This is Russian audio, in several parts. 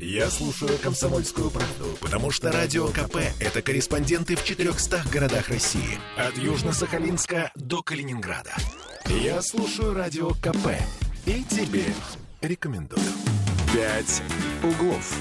Я слушаю «Комсомольскую правду», потому что «Радио КП» — это корреспонденты в 400 городах России. От Южно-Сахалинска до Калининграда. Я слушаю «Радио КП» и тебе рекомендую. «Пять углов».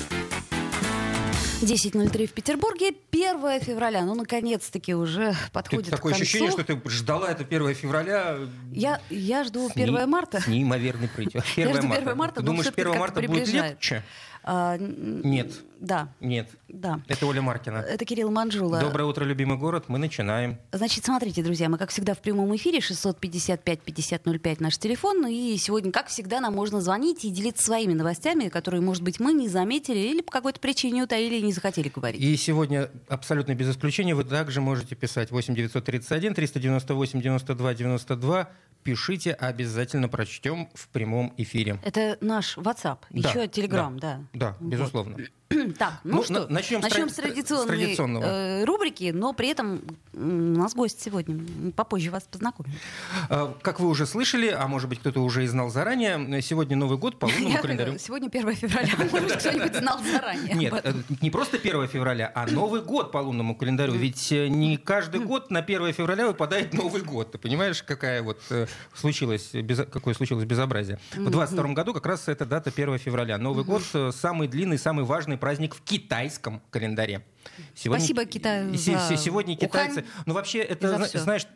10.03 в Петербурге, 1 февраля. Ну, наконец-таки уже подходит Такое к концу. ощущение, что ты ждала это 1 февраля. Я, я жду с 1 не- марта. С неимоверной прытью. 1 жду марта. 1 марта, думаешь, всё-таки 1 как-то марта будет легче? А, Нет. Да, Нет. да. Это Оля Маркина. Это Кирилл Манжула. Доброе утро, любимый город. Мы начинаем. Значит, смотрите, друзья, мы, как всегда, в прямом эфире 655-5005 наш телефон. И сегодня, как всегда, нам можно звонить и делиться своими новостями, которые, может быть, мы не заметили или по какой-то причине утаили и не захотели говорить. И сегодня абсолютно без исключения вы также можете писать 8 931 398 92 92. Пишите, обязательно прочтем в прямом эфире. Это наш WhatsApp, Да, еще Telegram, да, да. Да, безусловно. Так, ну, Ну, что, на- начнем с начнем тра- с традиционной с традиционного. э, рубрики, но при этом у нас гость сегодня. Попозже вас познакомим. А, Как вы уже слышали, а может быть кто-то уже и знал заранее, сегодня Новый год по лунному Я календарю. Сегодня 1 февраля. Может кто-нибудь знал заранее. Нет, э, не просто 1 февраля, а Новый год по лунному календарю. Ведь э, не каждый год на 1 февраля выпадает Новый год. Ты понимаешь, какая вот случилась, безо- какое случилось безобразие? В 22 году как раз эта дата 1 февраля. Новый год самый длинный, самый важный праздник в китайском календаре. Спасибо Китаю за се- Сегодня Ухань китайцы... Ну вообще, это, знаешь,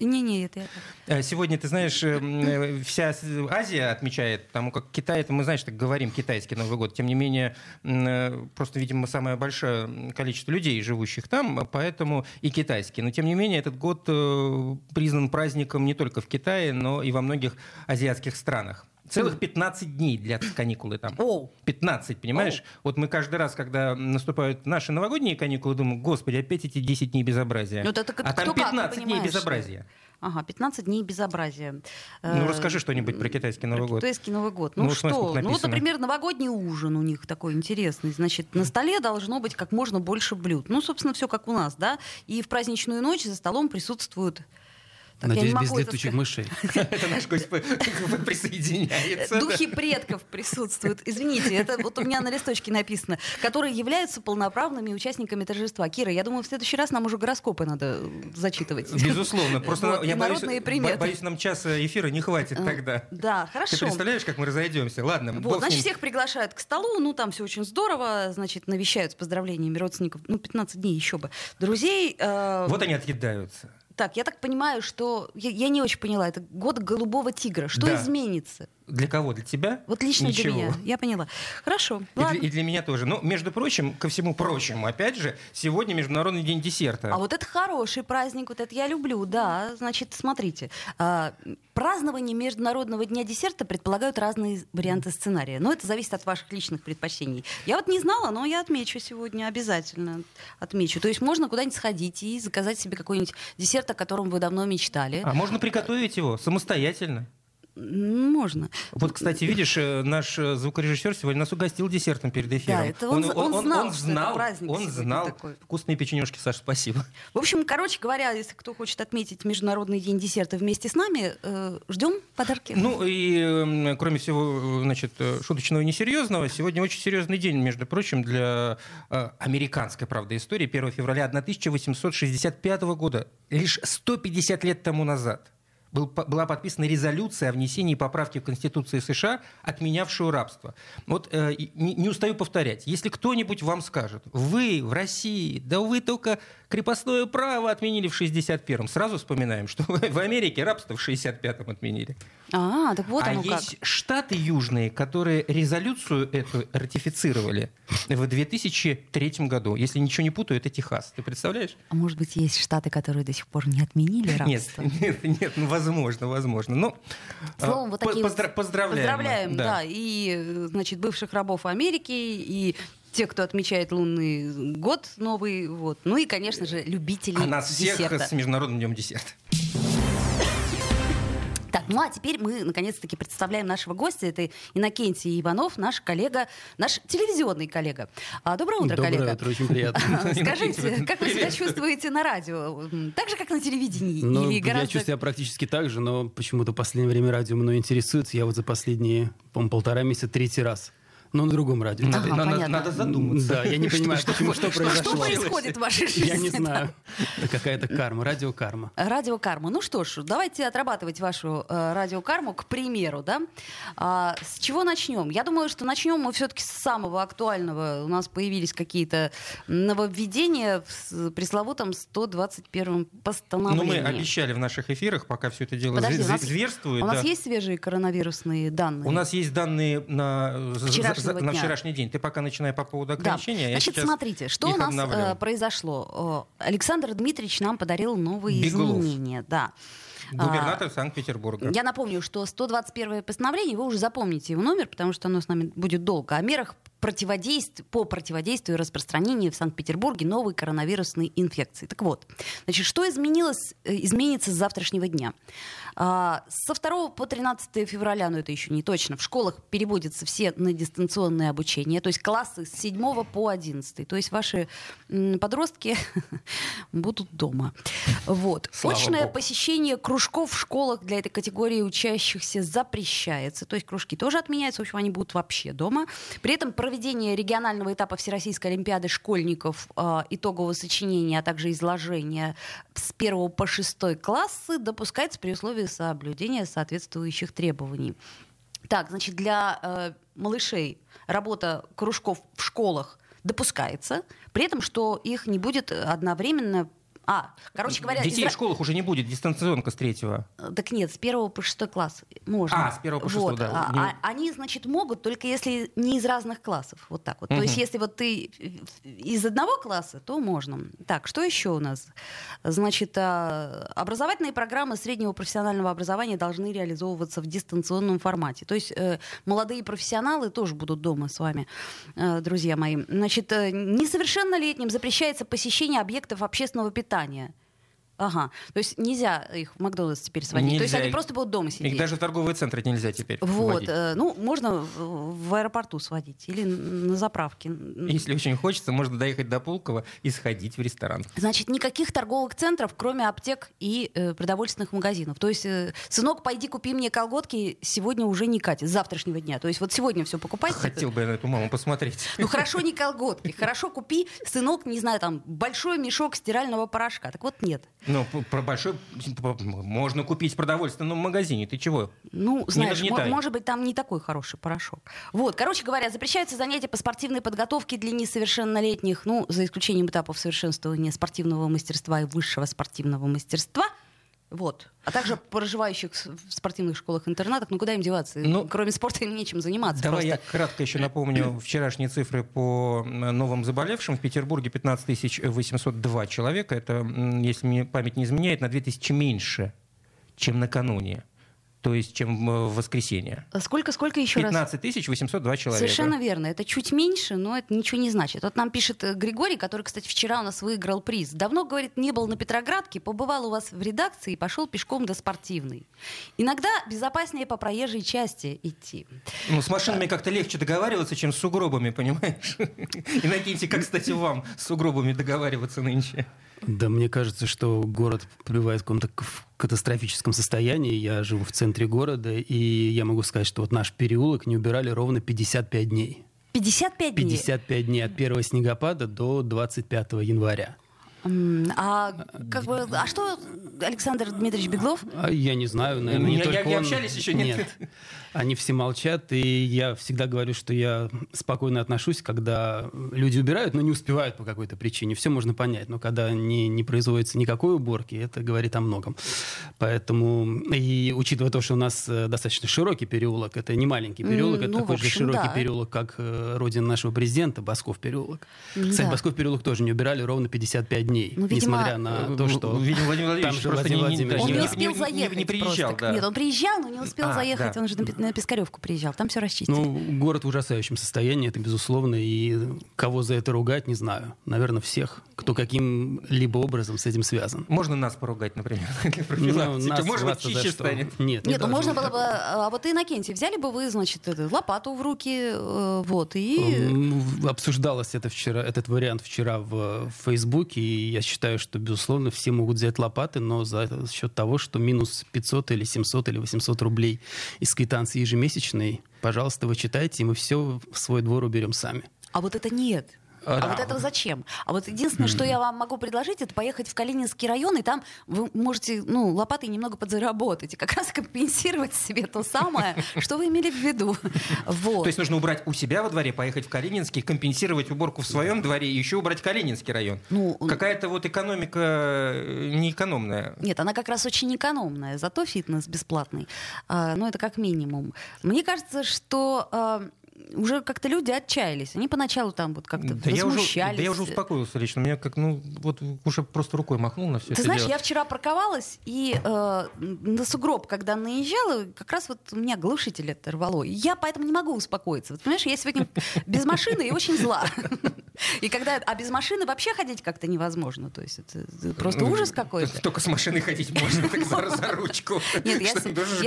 Не-не, это я. Э, Сегодня, ты знаешь, э, э, вся Азия отмечает, потому как Китай, это мы, знаешь, так говорим, китайский Новый год. Тем не менее, просто, видимо, самое большое количество людей, живущих там, поэтому и китайский. Но, тем не менее, этот год признан праздником не только в Китае, но и во многих азиатских странах. Целых 15 дней для каникулы там. О, 15, понимаешь? Вот мы каждый раз, когда наступают наши новогодние каникулы, думаем, господи, опять эти 10 дней безобразия. Ну, так а там как, ты 15 дней безобразия. ага, 15 дней безобразия. Ну, Э, расскажи что-нибудь про китайский Новый про год. Китайский Новый год. Ну, Ну, что? Ну, вот, например, новогодний ужин у них такой интересный. Значит, на столе должно быть как можно больше блюд. Ну, собственно, все как у нас, да. И в праздничную ночь за столом присутствуют... Так, Надеюсь, без летучих мышей. Это наш гость присоединяется. Духи предков присутствуют. Извините, это вот у меня на листочке написано, которые являются полноправными участниками торжества. Кира, я думаю, в следующий раз нам уже гороскопы надо зачитывать. Безусловно. Просто я боюсь, нам часа эфира не хватит Э, тогда. Да, Ты хорошо. представляешь, как мы разойдемся? Ладно, Вот, значит, всех приглашают к столу, ну, там все очень здорово, значит, навещают с поздравлениями родственников, ну, 15 дней еще бы, друзей. э, Вот они отъедаются. Так, я так понимаю, что... Я, я не очень поняла, это год голубого тигра. Что Да. изменится? Для кого? Для тебя? Вот лично Ничего. для меня. Я поняла. Хорошо, И для, и для меня тоже. Но, между прочим, ко всему прочему, опять же, сегодня Международный день десерта. А вот это хороший праздник, вот это я люблю, да. Значит, смотрите, а, празднование Международного дня десерта предполагают разные варианты сценария. Но это зависит от ваших личных предпочтений. Я вот не знала, но я отмечу сегодня, обязательно отмечу. То есть можно куда-нибудь сходить и заказать себе какой-нибудь десерт, о котором вы давно мечтали. А можно приготовить его самостоятельно. Можно. Вот, кстати, видишь, э, наш э, звукорежиссер сегодня нас угостил десертом перед эфиром. Да, это он з- он знал, что это знал, праздник он сегодня знал. такой. Вкусные печенюшки, Саш, спасибо. В общем, короче говоря, если кто хочет отметить Международный день десерта вместе с нами, э, ждем подарки. Ну и, м, кроме всего, э, значит, шуточного и несерьезного, сегодня очень серьезный день, между прочим, для э, американской, правда, истории. 1 февраля 1865 года, лишь 150 лет тому назад, был, была подписана резолюция о внесении поправки в Конституцию США, отменявшую рабство. Вот э, не, не устаю повторять, если кто-нибудь вам скажет, вы в России, да вы только крепостное право отменили в 61-м, сразу вспоминаем, что в Америке рабство в 65-м отменили. А, так вот а оно как. есть штаты южные, которые резолюцию эту ратифицировали в 2003 году. Если ничего не путаю, это Техас. Ты представляешь? А может быть, есть штаты, которые до сих пор не отменили Нет, рабство? нет, нет, ну возможно, возможно. Ну, Словом, а, вот такие поздра- поздравляем. Поздравляем, да. И, э, значит, бывших рабов Америки, и те, кто отмечает лунный год новый, вот. Ну и, конечно же, любителей А нас всех десерта. с Международным днем десерта. Ну а теперь мы наконец-таки представляем нашего гостя. Это Иннокентий Иванов, наш коллега, наш телевизионный коллега. А, доброе утро, Доброе коллега. утро, очень приятно. Скажите, как вы себя чувствуете на радио? Так же, как на телевидении? Ну, Или я гораздо... чувствую себя практически так же, но почему-то в последнее время радио мной интересуется. Я вот за последние, по-моему, полтора месяца третий раз но на другом радио. Надо, Ага, надо- понятно. надо задуматься. Да, я не понимаю, почему, что Что произошло. происходит в вашей жизни? Я не знаю. Это какая-то карма, радиокарма. Радиокарма. Ну что ж, давайте отрабатывать вашу э, радиокарму, к примеру, да. А, с чего начнем? Я думаю, что начнем мы все-таки с самого актуального. У нас появились какие-то нововведения в с- пресловутом 121-м Ну, постановлении. мы обещали в наших эфирах, пока все это дело Подожди, зв- у нас- зверствует. У нас да. есть свежие коронавирусные данные? У нас есть данные на, за- Вчерашнего на дня. вчерашний день. Ты пока начинай по поводу Да. ограничения. а я Значит, смотрите, что у нас обновлю. э, произошло. Э, Александр Дмитриевич нам подарил новые Беглов. изменения. Да. Губернатор Санкт-Петербурга. Я напомню, что 121 постановление, вы уже запомните его номер, потому что оно с нами будет долго, о мерах противодействия, по противодействию распространению в Санкт-Петербурге новой коронавирусной инфекции. Так вот, значит, что изменилось, э, изменится с завтрашнего дня? А, Со 2 по 13 февраля, но это еще не точно, в школах переводятся все на дистанционное обучение, то есть классы с 7 по 11. То есть ваши подростки будут дома. Вот. Слава Очное богу. посещение кружков в школах для этой категории учащихся запрещается. То есть кружки тоже отменяются. В общем, они будут вообще дома. При этом проведение регионального этапа Всероссийской Олимпиады школьников, э, итогового сочинения, а также изложения с 1 по 6 классы допускается при условии соблюдения соответствующих требований. Так, значит, для э, малышей работа кружков в школах допускается, при этом, что их не будет одновременно... А, короче говоря... Детей изра- в школах уже не будет, дистанционка с третьего. Э, Так нет, с первого по шестой класс можно. А, с первого по шестой, Вот, да. а- Не- а- они, значит, могут, только если не из разных классов. Вот так вот. То Мгм. есть, если вот ты из одного класса, то можно. Так, что еще у нас? Значит, а, образовательные программы среднего профессионального образования должны реализовываться в дистанционном формате. То есть э, молодые профессионалы тоже будут дома с вами, э, друзья мои. Значит, несовершеннолетним запрещается посещение объектов общественного питания. 两年。Ага. То есть нельзя их в Макдональдс теперь сводить. То есть Нельзя. они просто будут дома сидеть. Их даже в торговые центры нельзя теперь Вот, э, ну, можно в аэропорту сводить или на заправке. Если очень хочется, можно доехать до Пулково и сходить в ресторан. Значит, никаких торговых центров, кроме аптек и э, продовольственных магазинов. То есть, э, сынок, пойди купи мне колготки, сегодня уже не катит, с завтрашнего дня. То есть вот сегодня все покупайте. Хотел бы я на эту маму посмотреть. Ну хорошо, не колготки, хорошо купи, сынок, не знаю, там, большой мешок стирального порошка. Так вот нет. Ну, про большой можно купить в продовольственном магазине. Ты чего? Ну, знаешь, нагнетай. может быть, там не такой хороший порошок. Вот, короче говоря, запрещаются занятия по спортивной подготовке для несовершеннолетних, ну, за исключением этапов совершенствования спортивного мастерства и высшего спортивного мастерства. Вот. А также проживающих в спортивных школах-интернатах, ну куда им деваться? Ну, Кроме спорта им нечем заниматься. Давай я просто. кратко еще напомню вчерашние цифры по новым заболевшим. В Петербурге 15 802 человека. Это, если мне память не изменяет, на 2000 меньше, чем накануне. То есть, чем э, в воскресенье. Сколько, сколько еще раз? 15 802 человека. Совершенно верно. Это чуть меньше, но это ничего не значит. Вот нам пишет э, Григорий, который, кстати, вчера у нас выиграл приз. Давно, говорит, не был на Петроградке, побывал у вас в редакции и пошел пешком до спортивной. Иногда безопаснее по проезжей части идти. Ну, с машинами как-то легче договариваться, чем с сугробами, понимаешь? Иннокентий, как, кстати, вам с сугробами договариваться нынче? Да, мне кажется, что город пребывает в каком-то катастрофическом состоянии. Я живу в центре города, и я могу сказать, что вот наш переулок не убирали ровно 55 дней. 55 дней. 55 дней от первого снегопада до 25 января. А, как бы, а что Александр Дмитриевич Беглов? А я не знаю, наверное, не Не- только не он. общались еще, нет? Они все молчат, и я всегда говорю, что я спокойно отношусь, когда люди убирают, но не успевают по какой-то причине. Все можно понять, но когда не, не производится никакой уборки, это говорит о многом. Поэтому, и учитывая то, что у нас э, достаточно широкий переулок, это не маленький переулок, М, это ну, такой же общем, широкий да. переулок, как э, родина нашего президента, Басков переулок. Кстати, Да. Басков переулок тоже не убирали ровно 55 дней, Ну, видимо, несмотря на то, что... Видимо, Владимир там Владимирович же просто Владимир не- не- Он не успел не- заехать не приезжал, просто. да. Нет, он приезжал, но не успел А, заехать. да. Он же на, на Пискаревку приезжал. Там все расчистили. Ну, город в ужасающем состоянии, это безусловно, и кого за это ругать, не знаю. Наверное, всех, кто каким-либо образом с этим связан. Можно нас поругать, например, для Ну, нас Может быть, чище что? станет. Нет, не Нет, ну должно можно было бы, а вот Иннокентий, взяли бы вы, значит, эту лопату в руки, э, вот, и... Обсуждалось это вчера, этот вариант вчера в, Фейсбуке, и И я считаю, что, безусловно, все могут взять лопаты, но за счет того, что минус 500 или 700 или 800 рублей из квитанции ежемесячной, пожалуйста, вы читайте, и мы все в свой двор уберем сами. А вот это нет. А, да. вот этого зачем? А вот единственное, что я вам могу предложить, это поехать в Калининский район, и там вы можете, ну, лопатой немного подзаработать, и как раз компенсировать себе то самое, что вы имели в виду. Вот. То есть нужно убрать у себя во дворе, поехать в Калининский, компенсировать уборку в своем дворе и еще убрать Калининский район. Ну, Какая-то вот экономика э, неэкономная. Нет, она как раз очень экономная, зато фитнес бесплатный. А, ну, это как минимум. Мне кажется, что а, уже как-то люди отчаялись. Они поначалу там вот как-то Да я, уже, возмущались. да я уже успокоился лично. Меня как, ну, вот уже просто рукой махнул на все Ты это знаешь, дело. я вчера парковалась, и э, на сугроб, когда наезжала, как раз вот у меня глушитель это рвало. И Я поэтому не могу успокоиться. Вот, понимаешь, я сегодня без машины и очень зла. И когда... А без машины вообще ходить как-то невозможно. То есть это просто Ну, ужас какой-то. Только с машиной ходить можно за, ручку. Нет, я,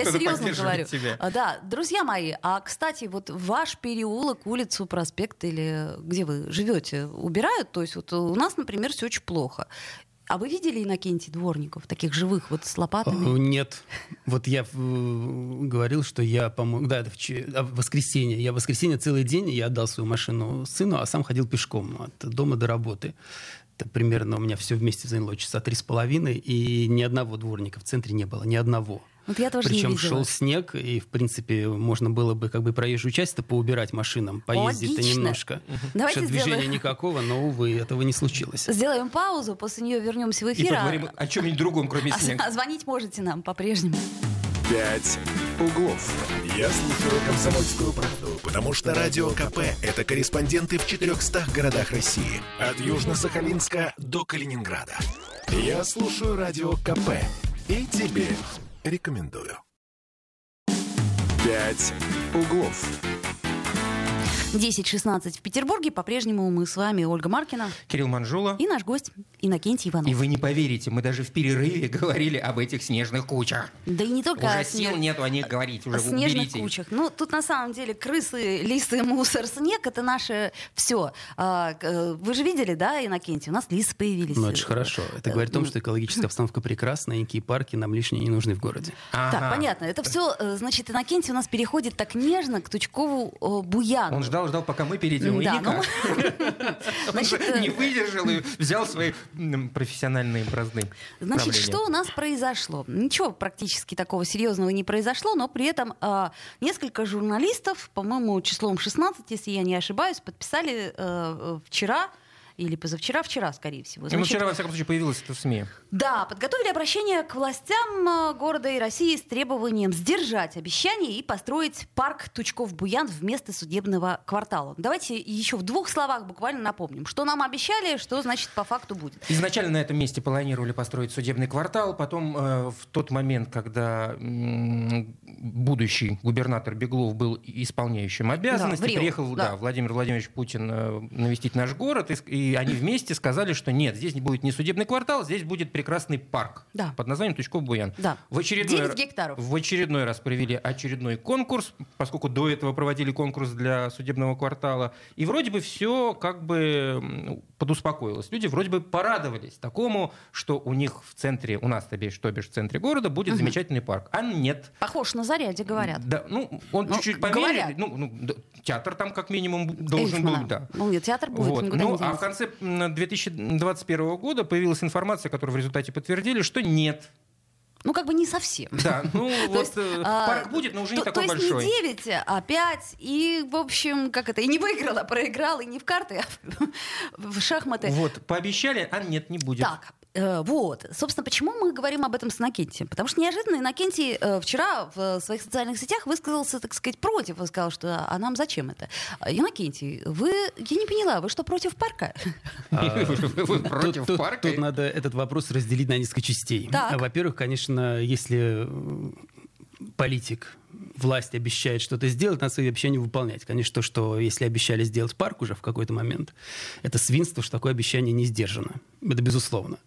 серьезно говорю. А, Да, друзья мои, а кстати, вот ваш переулок, улицу, проспект или где вы живете, убирают? То есть вот у нас, например, все очень плохо. А вы видели Иннокентий дворников, таких живых, вот с лопатами? Нет. Вот я э, говорил, что я, по-моему, да, это а, в воскресенье. Я в воскресенье целый день, я отдал свою машину сыну, а сам ходил пешком от дома до работы. Это примерно у меня все вместе заняло часа три с половиной, и ни одного дворника в центре не было, ни одного. Вот я тоже Причем шел снег, и, в принципе, можно было бы как бы проезжую часть-то поубирать машинам, поездить-то Логично. немножко. Давайте движения сделаем. никакого, но, увы, этого не случилось. Сделаем паузу, после нее вернемся в И эфир. а- поговорим о чем-нибудь другом, кроме а, снега. а звонить можете нам по-прежнему. «Пять углов». Я слушаю «Комсомольскую правду», потому что «Радио КП» — это корреспонденты в 400 городах России. От Южно-Сахалинска до Калининграда. Я слушаю «Радио КП» и тебе рекомендую. «Пять углов». 10.16 в Петербурге. По-прежнему мы с вами, Ольга Маркина, Кирилл Манжула. и наш гость Иннокентий Иванов. И вы не поверите, мы даже в перерыве говорили об этих снежных кучах. Да и не только Уже о сил снег- нету о них говорить, уже о снежных уберите. кучах. Ну, тут на самом деле крысы, лисы, мусор, снег — это наше все. вы же видели, да, Иннокентий? У нас лисы появились. Ну, это же хорошо. Это говорит о том, ну. что экологическая обстановка прекрасная, и никакие парки нам лишние не нужны в городе. Так, понятно. Это все, значит, Иннокентий у нас переходит так нежно к Тучкову э, Буяну. Он ждал, ждал, пока мы перейдем, и Да, никак. ну, значит, э, не выдержал и взял свои профессиональные бразды. Значит, что у нас произошло? Ничего практически такого серьезного не произошло, но при этом а, несколько журналистов, по-моему, числом 16, если я не ошибаюсь, подписали э, э, вчера или позавчера, вчера, скорее всего. Ну, Значит, вчера, во всяком случае, появилось это в СМИ. Да, подготовили обращение к властям э, города и России с требованием сдержать обещания и построить парк Тучков-Буян вместо судебного квартала. Давайте еще в двух словах буквально напомним, что нам обещали, что значит по факту будет. Изначально на этом месте планировали построить судебный квартал, потом э, в тот момент, когда м, будущий губернатор Беглов был исполняющим обязанности, Рио, приехал да. да, Владимир Владимирович Путин э, навестить наш город, и, с- и они вместе сказали, что нет, здесь не будет не судебный квартал, здесь будет прекрасный парк Да. под названием Тучков-Буян. Да. В очередной, 9 гектаров. в очередной раз провели очередной конкурс, поскольку до этого проводили конкурс для судебного квартала. И вроде бы все как бы подуспокоилось. Люди вроде бы порадовались такому, что у них в центре, у нас, то бишь, то бишь в центре города, будет замечательный парк. А нет. Похож на заряде, говорят. Да, ну, он Ну, чуть-чуть померили. Ну, ну, театр там как минимум должен был, Эйфмана. да. Ну, нет, театр будет, Вот. Ну, а в конце м, 2021 года появилась информация, которую в результате подтвердили, что нет. Ну, как бы не совсем. Да, ну вот есть, э, а, парк будет, но уже не то, такой то есть большой. не 9, а 5. И, в общем, как это, и не выиграл, а проиграл, и не в карты, а в, шахматы. Вот, пообещали, а нет, не будет. Так, вот. Собственно, почему мы говорим об этом с Иннокентием? Потому что неожиданно Иннокентий э, вчера в своих социальных сетях высказался, так сказать, против. Он сказал, что а нам зачем это? А, Иннокентий, вы, я не поняла, вы что, против парка? Вы против парка? Тут надо этот вопрос разделить на несколько частей. А, Во-первых, конечно, если э, политик, власть обещает что-то сделать, надо свои обещания выполнять. Конечно, то, что если обещали сделать парк уже в какой-то момент, это свинство, что такое обещание не сдержано. Это безусловно.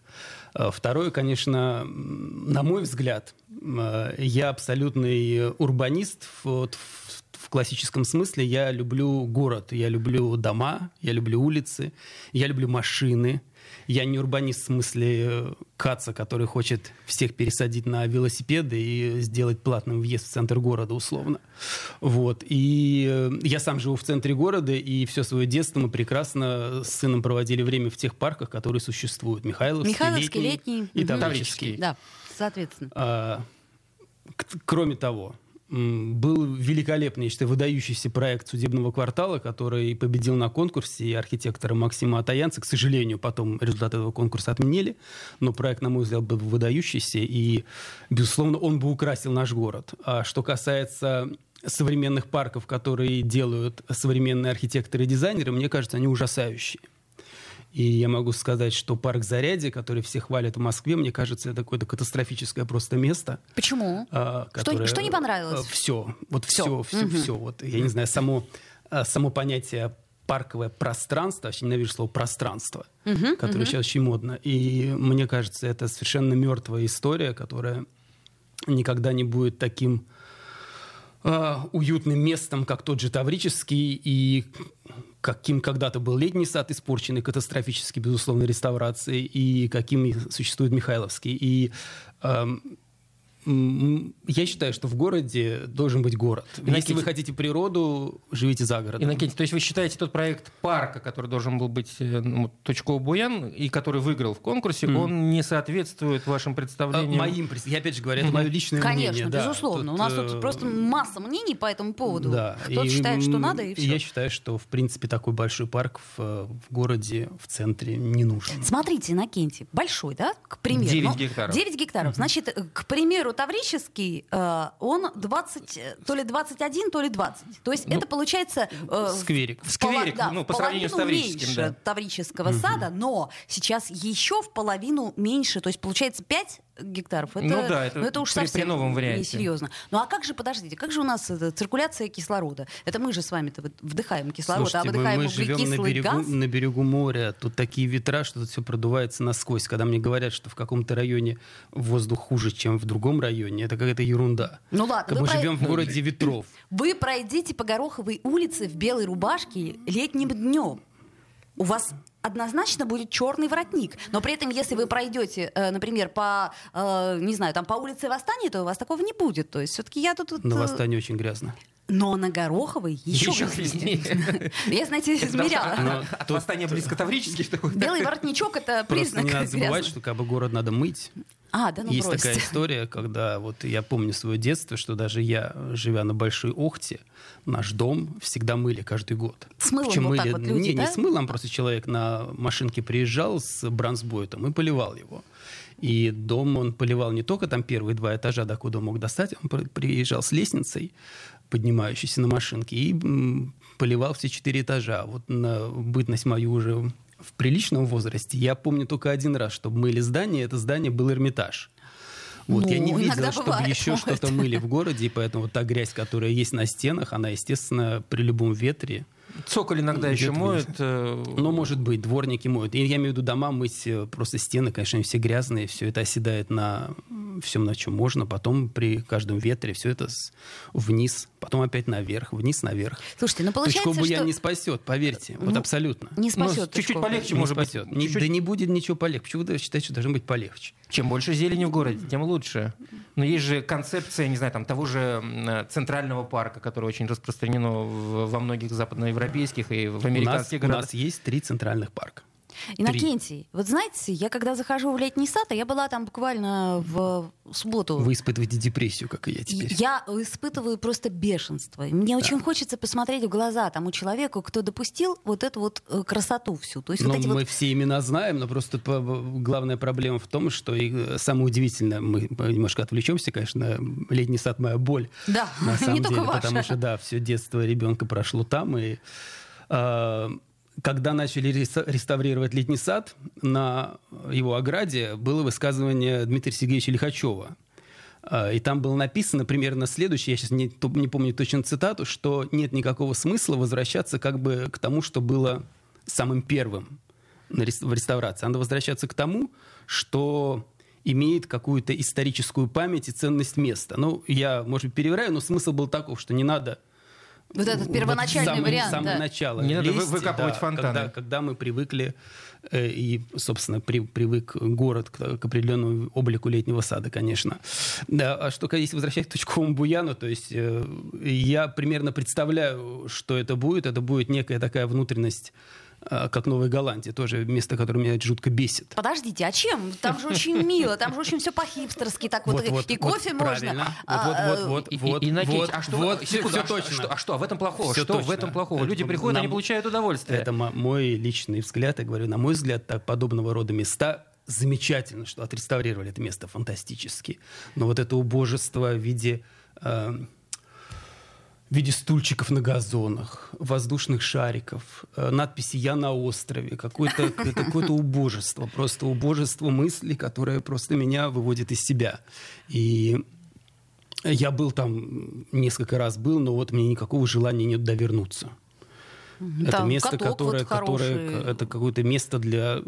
А Второе, конечно, на мой взгляд, э, я абсолютный урбанист вот, в в классическом смысле. Я люблю город, я люблю дома, я люблю улицы, я люблю машины. Я не урбанист в смысле э, Каца, который хочет всех пересадить на велосипеды и сделать платным въезд в центр города, условно. Вот. И э, я сам живу в центре города, и все свое детство мы прекрасно с сыном проводили время в тех парках, которые существуют. Михайловский, Михайловский, летний, летний. и. Таврический. Да, соответственно. А, кроме того, был великолепный, я считаю, выдающийся проект судебного квартала, который победил на конкурсе архитектора Максима Атаянца. К сожалению, потом результаты этого конкурса отменили, но проект, на мой взгляд, был выдающийся, и, безусловно, он бы украсил наш город. А что касается современных парков, которые делают современные архитекторы и дизайнеры, мне кажется, они ужасающие. И я могу сказать, что парк Зарядье, который все хвалят в Москве, мне кажется, это какое-то катастрофическое просто место. Почему? а, Что- которое, что не понравилось? Все. Вот Всё. все, все, все. Вот, я не знаю, само, а, само понятие парковое пространство, вообще ненавижу слово пространство, которое сейчас очень модно. И мне кажется, это совершенно мертвая история, которая никогда не будет таким а, уютным местом, как тот же Таврический, и каким когда-то был летний сад, испорченный катастрофически, безусловно, реставрацией, и каким существует Михайловский. И ам, м, я считаю, что в городе должен быть город. Если Иннокентий- вы хотите природу, живите за городом. Иннокентий, то есть вы считаете тот проект парка, который должен был быть э, ну, Точково Буян, и который выиграл в конкурсе, он не соответствует вашим А, представлениям? Моим, пред- я опять же говорю, это мое личное Конечно, мнение. да. безусловно. У нас э, тут просто масса мнений по этому поводу. Да. Кто-то И, считает, что надо, и все. Я считаю, что, в принципе, такой большой парк в, э, в городе, в центре не нужен. Смотрите, Иннокентий, большой, да, к примеру. 9 Ну, гектаров. 9 гектаров. Значит, э, к примеру, Таврический, э, он 20, э, то ли 21, то ли 20. То есть Ну, это получается... э, скверик. в Скверик, да, ну, по сравнению с Таврическим, меньше да. Таврического сада, но сейчас еще в половину меньше. То есть получается 5 гектаров. Это, Ну да, это ну, это уж при- при совсем новом варианте. несерьезно. Ну а как же, подождите, как же у нас э, циркуляция кислорода? Это мы же с вами-то вдыхаем кислород, Слушайте, а мы, выдыхаем мы живем на берегу, газ. на берегу моря, тут такие ветра, что тут все продувается насквозь. Когда мне говорят, что в каком-то районе воздух хуже, чем в другом районе, это какая-то ерунда. Ну ладно, мы про- живем в городе ветров. Вы пройдите по Гороховой улице в белой рубашке летним днем. У вас однозначно будет черный воротник. Но при этом, если вы пройдете, э, например, по, э, не знаю, там по улице Восстания, то у вас такого не будет. То есть все-таки я тут... вот, На э, восстание очень грязно. Но на Гороховой еще, Еще грязнее. Я, знаете, измеряла. Но От тут- восстания близко вы- Белый воротничок — это Просто признак не надо забывать, что как бы город надо мыть. А, да ну Есть бросьте. такая история, когда вот я помню свое детство, что даже я, живя на Большой Охте, наш дом всегда мыли каждый год. С мылом Причем вот так мыли- вот люди, не, да? не с мылом, просто человек на машинке приезжал с бронзбойтом и поливал его. И дом он поливал не только там первые два этажа, докуда мог достать, он при- приезжал с лестницей, поднимающейся на машинке, и поливал все четыре этажа. Вот на бытность мою уже в приличном возрасте я помню только один раз, чтобы мыли здание, это здание был Эрмитаж. Вот, я Ну, не иногда видел, чтобы бывает, еще что-то мыли в городе, и поэтому та грязь, которая есть на стенах, она, естественно, при любом ветре. Цоколь иногда еще моют. э, Ну, может быть, дворники моют. И я имею в виду дома мыть э, просто стены, конечно, они все грязные, все это оседает на всем, на чем можно. Потом при каждом ветре все это вниз, потом опять наверх, вниз, наверх. Слушайте, ну получается, Точку что... я не спасет, поверьте. вот Ну, абсолютно. Не Ну, спасет. чуть-чуть полегче, Не может быть. спасет. Не- чуть-чуть- да не будет ничего полегче. Почему вы считаете, что должно быть полегче? Чем больше зелени в городе, тем лучше. Но есть же концепция, не знаю, там того же э, центрального парка, которое очень распространено во многих западноевропейских и в У нас, американских у городах. нас есть три центральных парка. Иннокентий, вот знаете, я когда захожу в летний сад, а я была там буквально в субботу. Вы испытываете депрессию, как и я теперь. Я испытываю просто бешенство. Мне очень хочется посмотреть в глаза тому человеку, кто допустил вот эту вот э, красоту всю. То есть Ну, вот эти мы вот все имена знаем, но просто по- главная проблема в том, что и, э, самое удивительное, мы немножко отвлечемся, конечно, летний сад моя боль. Да, на самом не только деле, ваша. потому что да, все детство ребенка прошло там и э, когда начали реставрировать летний сад, на его ограде было высказывание Дмитрия Сергеевича Лихачева. А, И там было написано примерно следующее, я сейчас не, не помню точно цитату, что нет никакого смысла возвращаться как бы к тому, что было самым первым в реставрации. Надо возвращаться к тому, что имеет какую-то историческую память и ценность места. Ну, я, может быть, перевираю, но смысл был таков, что не надо Вот этот первоначальный самый, вариант, самое да. начало. Не надо лезть, вы- выкапывать да, фонтаны. Когда, когда мы привыкли э, и, собственно, при- привык город к, к определенному облику летнего сада, конечно. Да, а что, если возвращаясь к точковому буяну, то есть э, я примерно представляю, что это будет. Это будет некая такая внутренность, как Новая Голландия, тоже место, которое меня жутко бесит. Подождите, а чем? Там же очень мило, там же очень все по-хипстерски так вот, и, и кофе вот, можно. А, Вот, вот, вот, И- вот, и- Иннокентий, вот, а что, вот, секунду, все, а что- точно. что- а что в этом плохого? Всё что в точно. этом плохого? Это Люди приходят, нам- они получают удовольствие. Это мо- мой личный взгляд. Я говорю, на мой взгляд, так, подобного рода места замечательно, что отреставрировали это место фантастически. Но вот это убожество в виде, э, в виде стульчиков на газонах, воздушных шариков, э, надписи «Я на острове», какое-то это какое-то убожество, просто убожество мысли, которое просто меня выводит из себя. И я был там, несколько раз был, но вот мне никакого желания нет довернуться. Это Там место, каток которое, вот которое это какое-то место для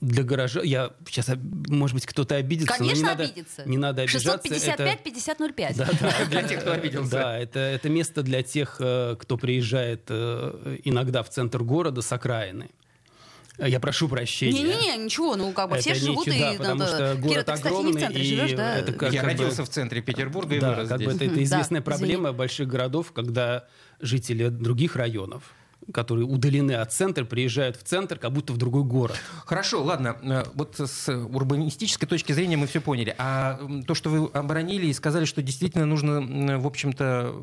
для гаража. Я сейчас, может быть, кто-то обидится, но Конечно, не надо, обидится. не надо обижаться. 655-5005. Да, да, Для тех, кто обиделся. Да, это, это место для тех, э, кто приезжает э, иногда в центр города с окраины. Я прошу прощения. Не-не-не, ничего, ну как бы все Это не живут чудо, и... потому надо- что Кира, город ты, кстати, не в огромный, центре и живешь, да? это как- Я родился в центре Петербурга и Да, вырос как бы здесь. это, известная да, проблема больших городов, когда жители других районов, которые удалены от центра, приезжают в центр, как будто в другой город. Хорошо, ладно. э, Вот с урбанистической точки зрения мы все поняли. А то, что вы оборонили и сказали, что действительно нужно, в общем-то,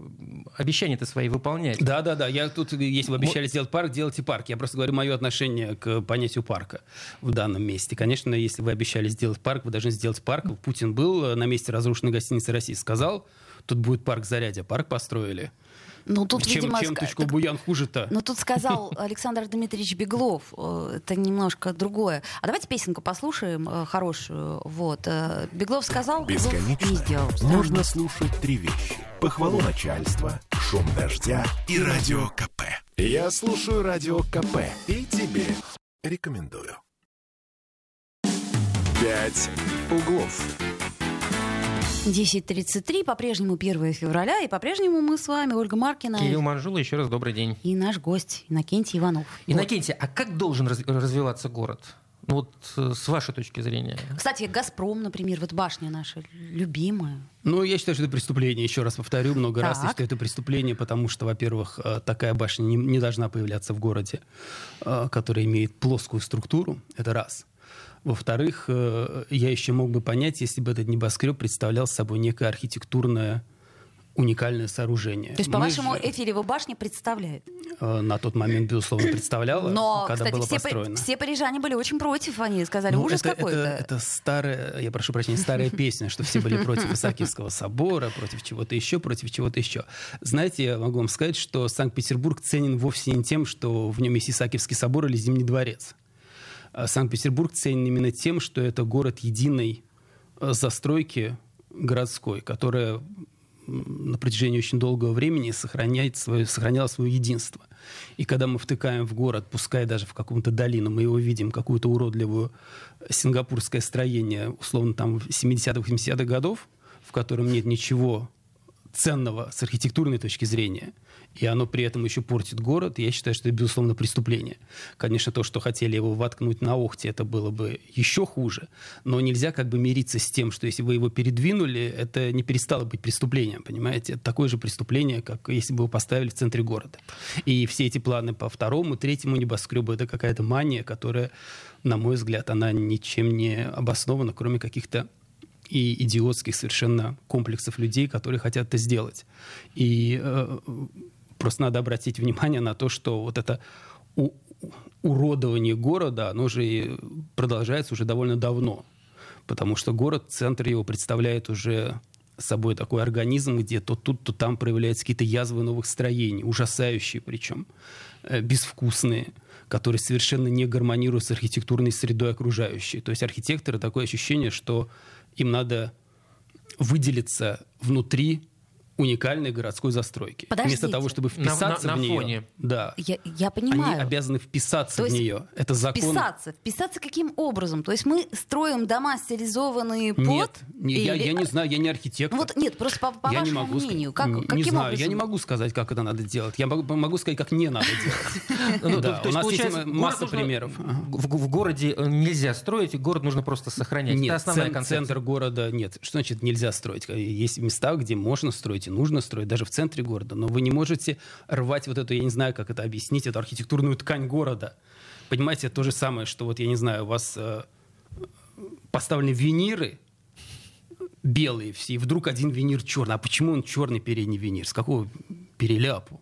обещания-то свои выполнять. Да, да, да. Я тут, если вы обещали сделать парк, делайте парк. Я просто говорю мое отношение к понятию парка в данном месте. Конечно, если вы обещали сделать парк, вы должны сделать парк. Путин был э, на месте разрушенной гостиницы России, сказал, тут будет парк Зарядье. Парк построили. Ну тут, чем видимо, чем так- Буян хуже-то? Ну, тут сказал Александр Дмитриевич Беглов, э, это немножко другое. А давайте песенку послушаем э, хорошую. Вот. э, Беглов сказал, не Бесконечно сделал. можно слушать три вещи. Похвалу начальства, шум дождя и радио КП. Я слушаю радио КП и тебе рекомендую. «Пять углов». 10.33, по-прежнему 1 февраля, и по-прежнему мы с вами, Ольга Маркина Кирилл Манжула, еще раз добрый день. и наш гость Иннокентий Иванов. Вот. Иннокентий, а как должен раз- развиваться город? Ну вот э, с вашей точки зрения. Кстати, «Газпром», например, вот башня наша любимая. Ну, я считаю, что это преступление. Еще раз повторю много раз, я Так. считаю, это преступление, потому что, во-первых, э, такая башня не, не должна появляться в городе, э, который имеет плоскую структуру. Это раз. Во-вторых, э, я еще мог бы понять, если бы этот небоскреб представлял собой некое архитектурное уникальное сооружение. То есть, по-вашему, же, Эйфелева башня представляет? э, на тот момент, безусловно, представляла, Но, когда кстати, было все, построено. все парижане были очень против, они сказали, Ну, ужас это, какой-то. Это, это старая, я прошу прощения, старая песня, что все были против Исаакиевского собора, против чего-то еще, против чего-то еще. Знаете, я могу вам сказать, что Санкт-Петербург ценен вовсе не тем, что в нем есть Исаакиевский собор или Зимний дворец. А Санкт-Петербург ценен именно тем, что это город единой э, застройки городской, которая на протяжении очень долгого времени сохраняет свое, сохраняла свое единство. И когда мы втыкаем в город, пускай даже в какую-то долину, мы его видим, какую-то уродливую сингапурское строение, условно, там, 70-х, 80-х годов, в котором нет ничего ценного с архитектурной точки зрения, и оно при этом еще портит город, я считаю, что это, безусловно, преступление. Конечно, то, что хотели его воткнуть на Охте, это было бы еще хуже, но нельзя как бы мириться с тем, что если вы его передвинули, это не перестало быть преступлением, понимаете? Это такое же преступление, как если бы его поставили в центре города. И все эти планы по второму, третьему небоскребу, это какая-то мания, которая, на мой взгляд, она ничем не обоснована, кроме каких-то и идиотских совершенно комплексов людей, которые хотят это сделать. И э, просто надо обратить внимание на то, что вот это у- уродование города, оно же продолжается уже довольно давно. Потому что город, центр его представляет уже собой такой организм, где то тут, то там проявляются какие-то язвы новых строений, ужасающие причем, э, безвкусные, которые совершенно не гармонируют с архитектурной средой окружающей. То есть архитекторы такое ощущение, что им надо выделиться внутри уникальной городской застройки. Подождите. Вместо того, чтобы вписаться На- на- на в нее, фоне. да, Я, я понимаю. они обязаны вписаться То в есть нее. Это закон. Вписаться. Вписаться каким образом? То есть мы строим дома, стилизованные под... Нет, не- я, или- я не знаю, я не архитектор. Вот нет, просто по, по я не вашему могу ска- мнению, как, не, не каким знаю, образом? я не могу сказать, как это надо делать. Я могу, могу сказать, как не надо делать. Ну, у нас есть масса примеров. В, в городе э, нельзя строить, город нужно просто сохранять. Нет, центр города нет. Что значит нельзя строить? Есть места, где можно строить и нужно строить, даже в центре города. Но вы не можете рвать вот эту, я не знаю, как это объяснить, эту архитектурную ткань города. Понимаете, то же самое, что вот, я не знаю, у вас э, поставлены виниры белые все, и вдруг один винир черный. А почему он черный передний винир? С какого переляпу?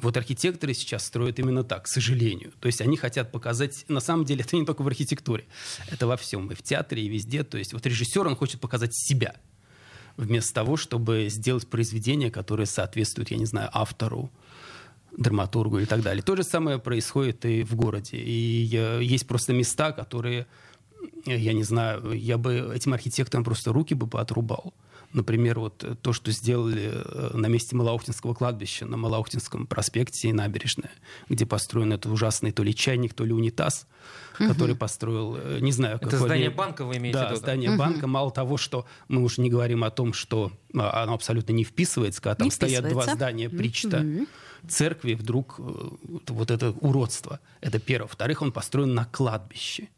Вот архитекторы сейчас строят именно так, к сожалению. То есть они хотят показать... На самом деле это не только в архитектуре. Это во всем. И в театре, и везде. То есть вот режиссер, он хочет показать себя. Вместо того, чтобы сделать произведение, которое соответствует, я не знаю, автору, драматургу и так далее. То же самое происходит и в городе. И э, есть просто места, которые, я не знаю, я бы этим архитекторам просто руки бы поотрубал. Например, вот э, то, что сделали э, на месте Малоухтинского кладбища, на Малоухтинском проспекте и набережная, где построен этот ужасный то ли чайник, то ли унитаз, который построил, э, не знаю... Это какой здание ли- банка вы имеете в Да, виду? здание банка. Мало того, что мы уже не говорим о том, что а, оно абсолютно не вписывается, когда там Не стоят два здания причта церкви, вдруг вот- вот это уродство. Это первое. Во-вторых, он построен на кладбище,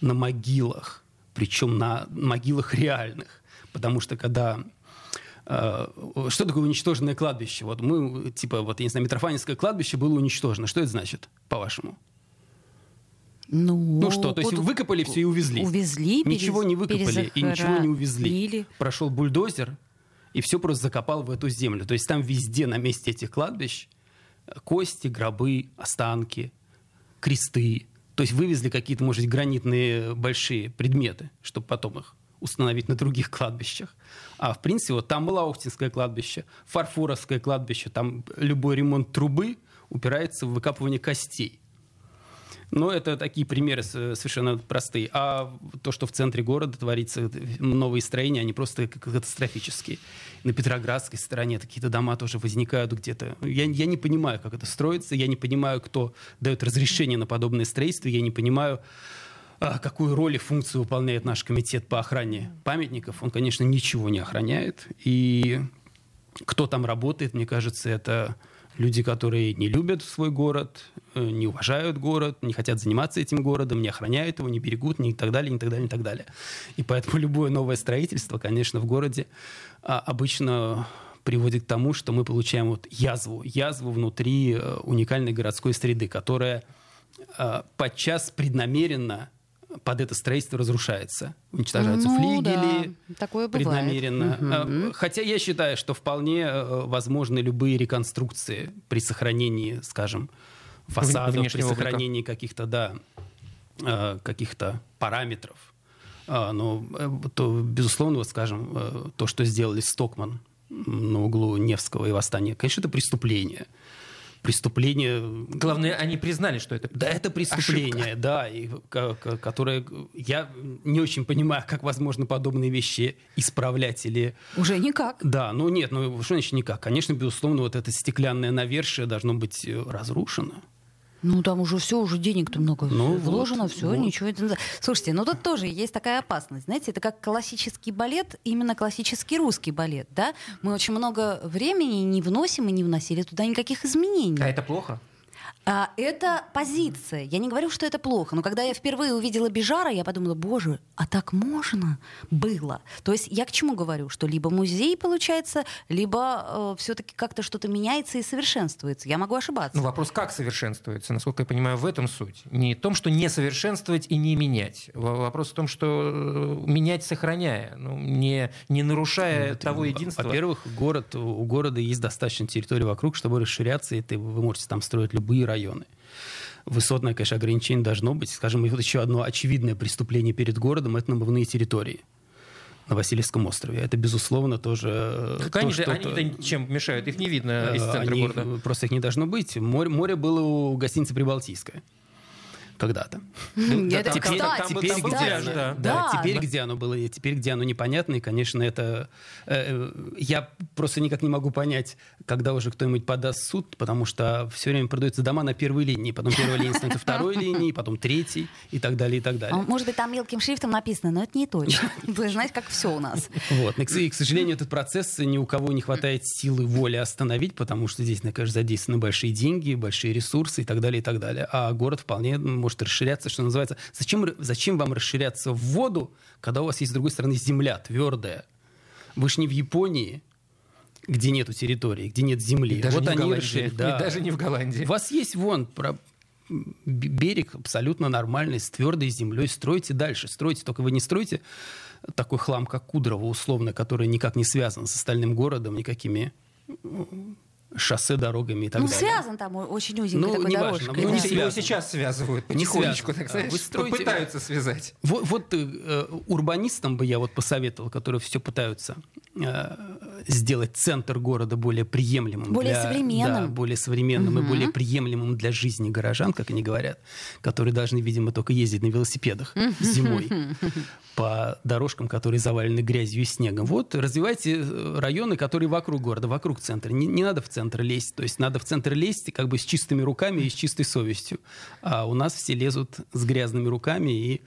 на могилах, причем на могилах реальных. Потому что когда э, что такое уничтоженное кладбище? Вот мы, типа, вот, я не знаю, Митрофанинское кладбище было уничтожено. Что это значит, по-вашему? Ну, Ну что, то есть выкопали все и увезли? Увезли, Ничего перез- не выкопали и ничего не увезли. перезахоронили. Прошел бульдозер и все просто закопал в эту землю. То есть там везде на месте этих кладбищ э, кости, гробы, останки, кресты. То есть вывезли какие-то, может быть, гранитные большие предметы, чтобы потом их установить на других кладбищах. А в принципе, вот там Малаухтинское кладбище, Фарфоровское кладбище, там любой ремонт трубы упирается в выкапывание костей. Но это такие примеры совершенно простые. А то, что в центре города творится, новые строения, они просто катастрофические. На Петроградской стороне какие-то дома тоже возникают где-то. Я, я не понимаю, как это строится, я не понимаю, кто дает разрешение на подобное строительство, я не понимаю, какую роль и функцию выполняет наш комитет по охране памятников. Он, конечно, ничего не охраняет. И кто там работает, мне кажется, это люди, которые не любят свой город, э, не уважают город, не хотят заниматься этим городом, не охраняют его, не берегут, не и так далее, не так далее, не так далее. И поэтому любое новое строительство, конечно, в городе а, обычно приводит к тому, что мы получаем вот язву, язву внутри э, уникальной городской среды, которая э, подчас преднамеренно под это строительство разрушается. Уничтожаются Ну флигели, да, такое бывает. преднамеренно. А, Хотя я считаю, что вполне э, возможны любые реконструкции при сохранении, скажем, фасадов, при внешнего облика. сохранении каких-то, да, э, каких-то параметров. Но, то, безусловно, вот, скажем, то, что сделали Стокман на углу Невского и Восстания, конечно, это преступление. Преступление Главное, они признали, что это да, это преступление, да, и, ко- ко- которое я не очень понимаю, как возможно подобные вещи исправлять или Уже никак. да, ну нет, ну что значит никак? Конечно, безусловно, вот это стеклянное навершие должно быть э, разрушено. Ну, там уже все, уже денег-то много Ну, вложено, вот, все, вот. ничего. это- Слушайте, ну тут тоже есть такая опасность. Знаете, это как классический балет, именно классический русский балет, да? Мы очень много времени не вносим и не вносили туда никаких изменений. А это плохо? А, это позиция. Я не говорю, что это плохо, но когда я впервые увидела Бижара, я подумала, боже, а так можно было? То есть я к чему говорю? Что либо музей получается, либо все-таки как-то что-то меняется и совершенствуется. Я могу ошибаться. Ну, вопрос, как совершенствуется, насколько я понимаю, в этом суть. Не в том, что не совершенствовать и не менять. Вопрос в том, что э, менять, сохраняя, ну, не, не нарушая Вот, того во- единства. Во-первых, город, у города есть достаточно территории вокруг, чтобы расширяться, и ты, вы можете там строить любые районы. Высотное, конечно, ограничение должно быть. Скажем, и вот еще одно очевидное преступление перед городом – это намывные территории на Васильевском острове. Это, безусловно, тоже... э, Так то, они, что-то- они-то чем мешают? Их не видно из Э, центра они- города. Просто их не должно быть. Море, море было у гостиницы «Прибалтийская», когда-то. Там- теперь, где оно, да. да, Да. теперь где оно было, и теперь где оно непонятно, и, конечно, это э, э, я просто никак не могу понять, когда уже кто-нибудь подаст суд, потому что все время продаются дома на первой линии, потом первая линия становится второй линией, потом третьей и так далее, и так А, далее. Может быть, там мелким шрифтом написано, но это не точно. Вы знаете, как все у нас. Вот. И, к сожалению, этот процесс ни у кого не хватает силы воли остановить, потому что здесь, кажется, задействованы большие деньги, большие ресурсы и так далее, и так далее. А город вполне может расширяться, что называется. Зачем, зачем вам расширяться в воду, когда у вас есть, с другой стороны, земля твердая? Вы ж не в Японии, где нету территории, где нет земли. И даже вот не в они Голландии. расширят. И Да. даже не в Голландии. У вас есть вон про- берег абсолютно нормальный, с твердой землей. Стройте дальше, стройте. Только вы не стройте такой хлам, как Кудрово, условно, который никак не связан с остальным городом, никакими шоссе, дорогами и так Ну, далее. связан там очень узенькой Ну, такой неважно, дорожкой. ну, Его, не да. его сейчас связывают Не потихонечку, так знаешь, вы строите- пытаются связать. Вот, вот, э, урбанистам бы я вот посоветовал, которые все пытаются э, сделать центр города более приемлемым. Более для- современным. Да, более современным и более приемлемым для жизни горожан, как они говорят, которые должны, видимо, только ездить на велосипедах зимой по дорожкам, которые завалены грязью и снегом. Вот развивайте э, районы, которые вокруг города, вокруг центра. Не, не надо в центр лезть. То есть надо в центр лезть как бы с чистыми руками и с чистой совестью. А у нас все лезут с грязными руками и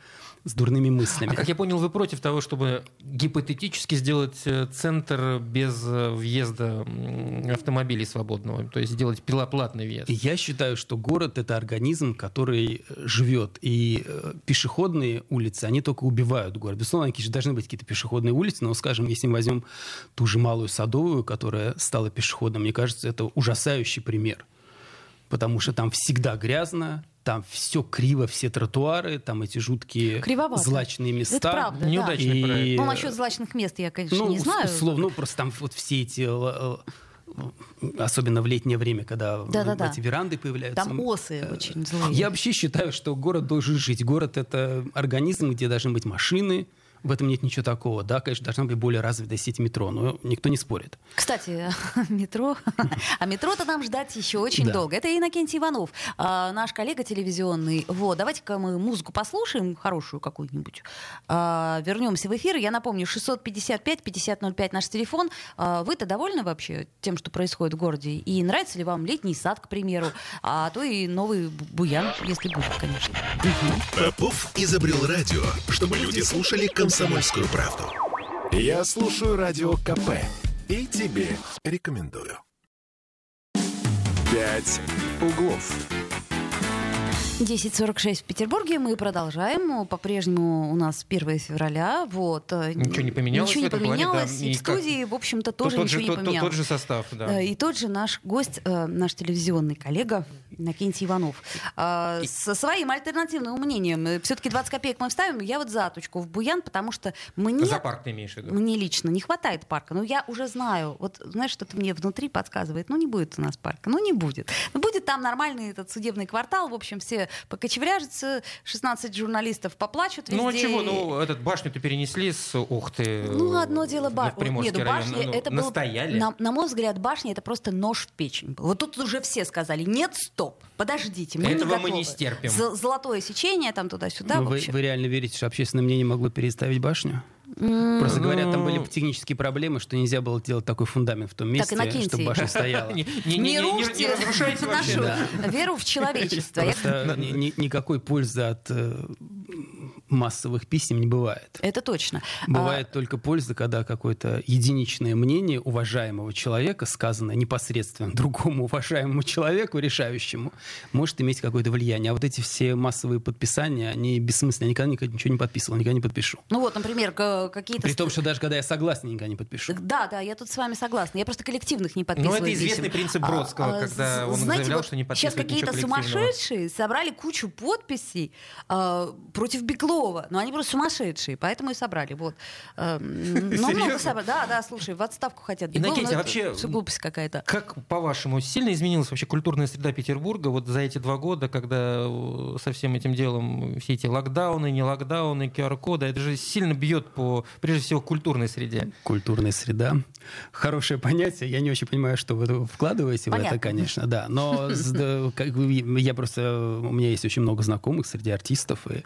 с дурными мыслями. А как я понял, вы против того, чтобы гипотетически сделать э, центр без э, въезда автомобилей свободного, то есть сделать пилоплатный въезд? Я считаю, что город это организм, который э, живет. И пешеходные улицы, они только убивают город. Безусловно, конечно, должны быть какие-то пешеходные улицы, но, скажем, если мы возьмем ту же Малую Садовую, которая стала пешеходом, мне кажется, это ужасающий пример. Потому что там всегда грязно, там все криво, все тротуары, там эти жуткие Кривовато. злачные места. Это правда, да. Неудачный И- проект. Ну, насчет злачных мест я, конечно, Ну, не знаю. условно, ну, просто там вот все эти, э, э, особенно в летнее время, когда Да-да-да. эти веранды появляются. Там осы очень злые. Я вообще считаю, что город должен жить. Город — это организм, где должны быть машины, в этом нет ничего такого. Да, конечно, должна быть более развитая сеть метро, но никто не спорит. Кстати, метро. А метро-то нам ждать еще очень Да. долго. Это Иннокентий Иванов, а, наш коллега телевизионный. Вот, давайте-ка мы музыку послушаем, хорошую какую-нибудь. А, Вернемся в эфир. Я напомню, 655-5005 наш телефон. А, Вы-то довольны вообще тем, что происходит в городе? И нравится ли вам летний сад, к примеру? А то и новый бу- буян, если будет, конечно. Попов изобрел радио, чтобы люди слушали комсомольскую правду. Я слушаю радио КП и тебе рекомендую. «Пять углов». 10.46 в Петербурге. Мы продолжаем. По-прежнему у нас 1 февраля. Вот. э, Ничего не поменялось Ничего не этом плане, да. поменялось. И И в как- студии, в общем-то, То- тоже тот, ничего же, не тот- тот- поменялось. тот же состав, да. Да, И тот же наш гость, э, наш телевизионный коллега Иннокентий Иванов. А, Со своим альтернативным мнением. Все-таки 20 копеек мы вставим. Я вот за точку в Буян, потому что мне... За парк ты имеешь в виду? Мне лично не хватает парка. Но я уже знаю, вот знаешь, что-то мне внутри подсказывает. Ну, не будет у нас парка. Ну, не будет. Ну, будет там нормальный этот судебный квартал. В общем, все покочевряжутся, 16 журналистов поплачут везде. Ну а чего? Ну, этот башню-то перенесли с Ухты. Ну, одно дело в башня. Нет, ну, район. башня, Ну, это было, настояли. на, на мой взгляд, башня это просто нож в печень. был. Вот тут уже все сказали, нет, стоп, подождите, мы Этого не мы не стерпим. З- золотое сечение там туда-сюда. В вы, вы реально верите, что общественное мнение могло переставить башню? Просто говорят, там были Ну. технические проблемы, что нельзя было делать такой фундамент в том месте, чтобы башня стояла. Не, рушьте нашу веру в человечество. Никакой пользы от э, массовых писем не бывает. Это точно. Бывает только польза, когда какое-то единичное мнение уважаемого человека, сказанное непосредственно другому уважаемому человеку, решающему, может иметь какое-то влияние. А вот эти все массовые подписания, они бессмысленны. Я никогда никогда ничего не подписывал, никогда не подпишу. А, ну вот, например, какие-то... При том, что даже когда я согласен, я никогда не подпишу. Да, да, я тут с вами согласна. Я просто коллективных не Ну, подписываю. это известный писем. принцип Бродского, когда з- он знаете, заявлял, вот что не Сейчас подписывает ничего какие-то сумасшедшие собрали кучу подписей а, против Беглова. Готово. Но они просто сумасшедшие, поэтому и собрали. Вот. Эм, Ну, много собрали. Да, да, слушай, в отставку хотят. Ну, Иннокентий, это вообще, глупость какая-то. Как, по-вашему, сильно изменилась вообще культурная среда Петербурга вот за эти два года, когда э, со всем этим делом все эти локдауны, не локдауны, QR-коды, это же сильно бьет по, прежде всего, культурной среде. Культурная среда. Хорошее понятие. Я не очень понимаю, что вы вкладываете в Понятно. это, конечно, да. Но я просто... У меня есть очень много знакомых среди артистов и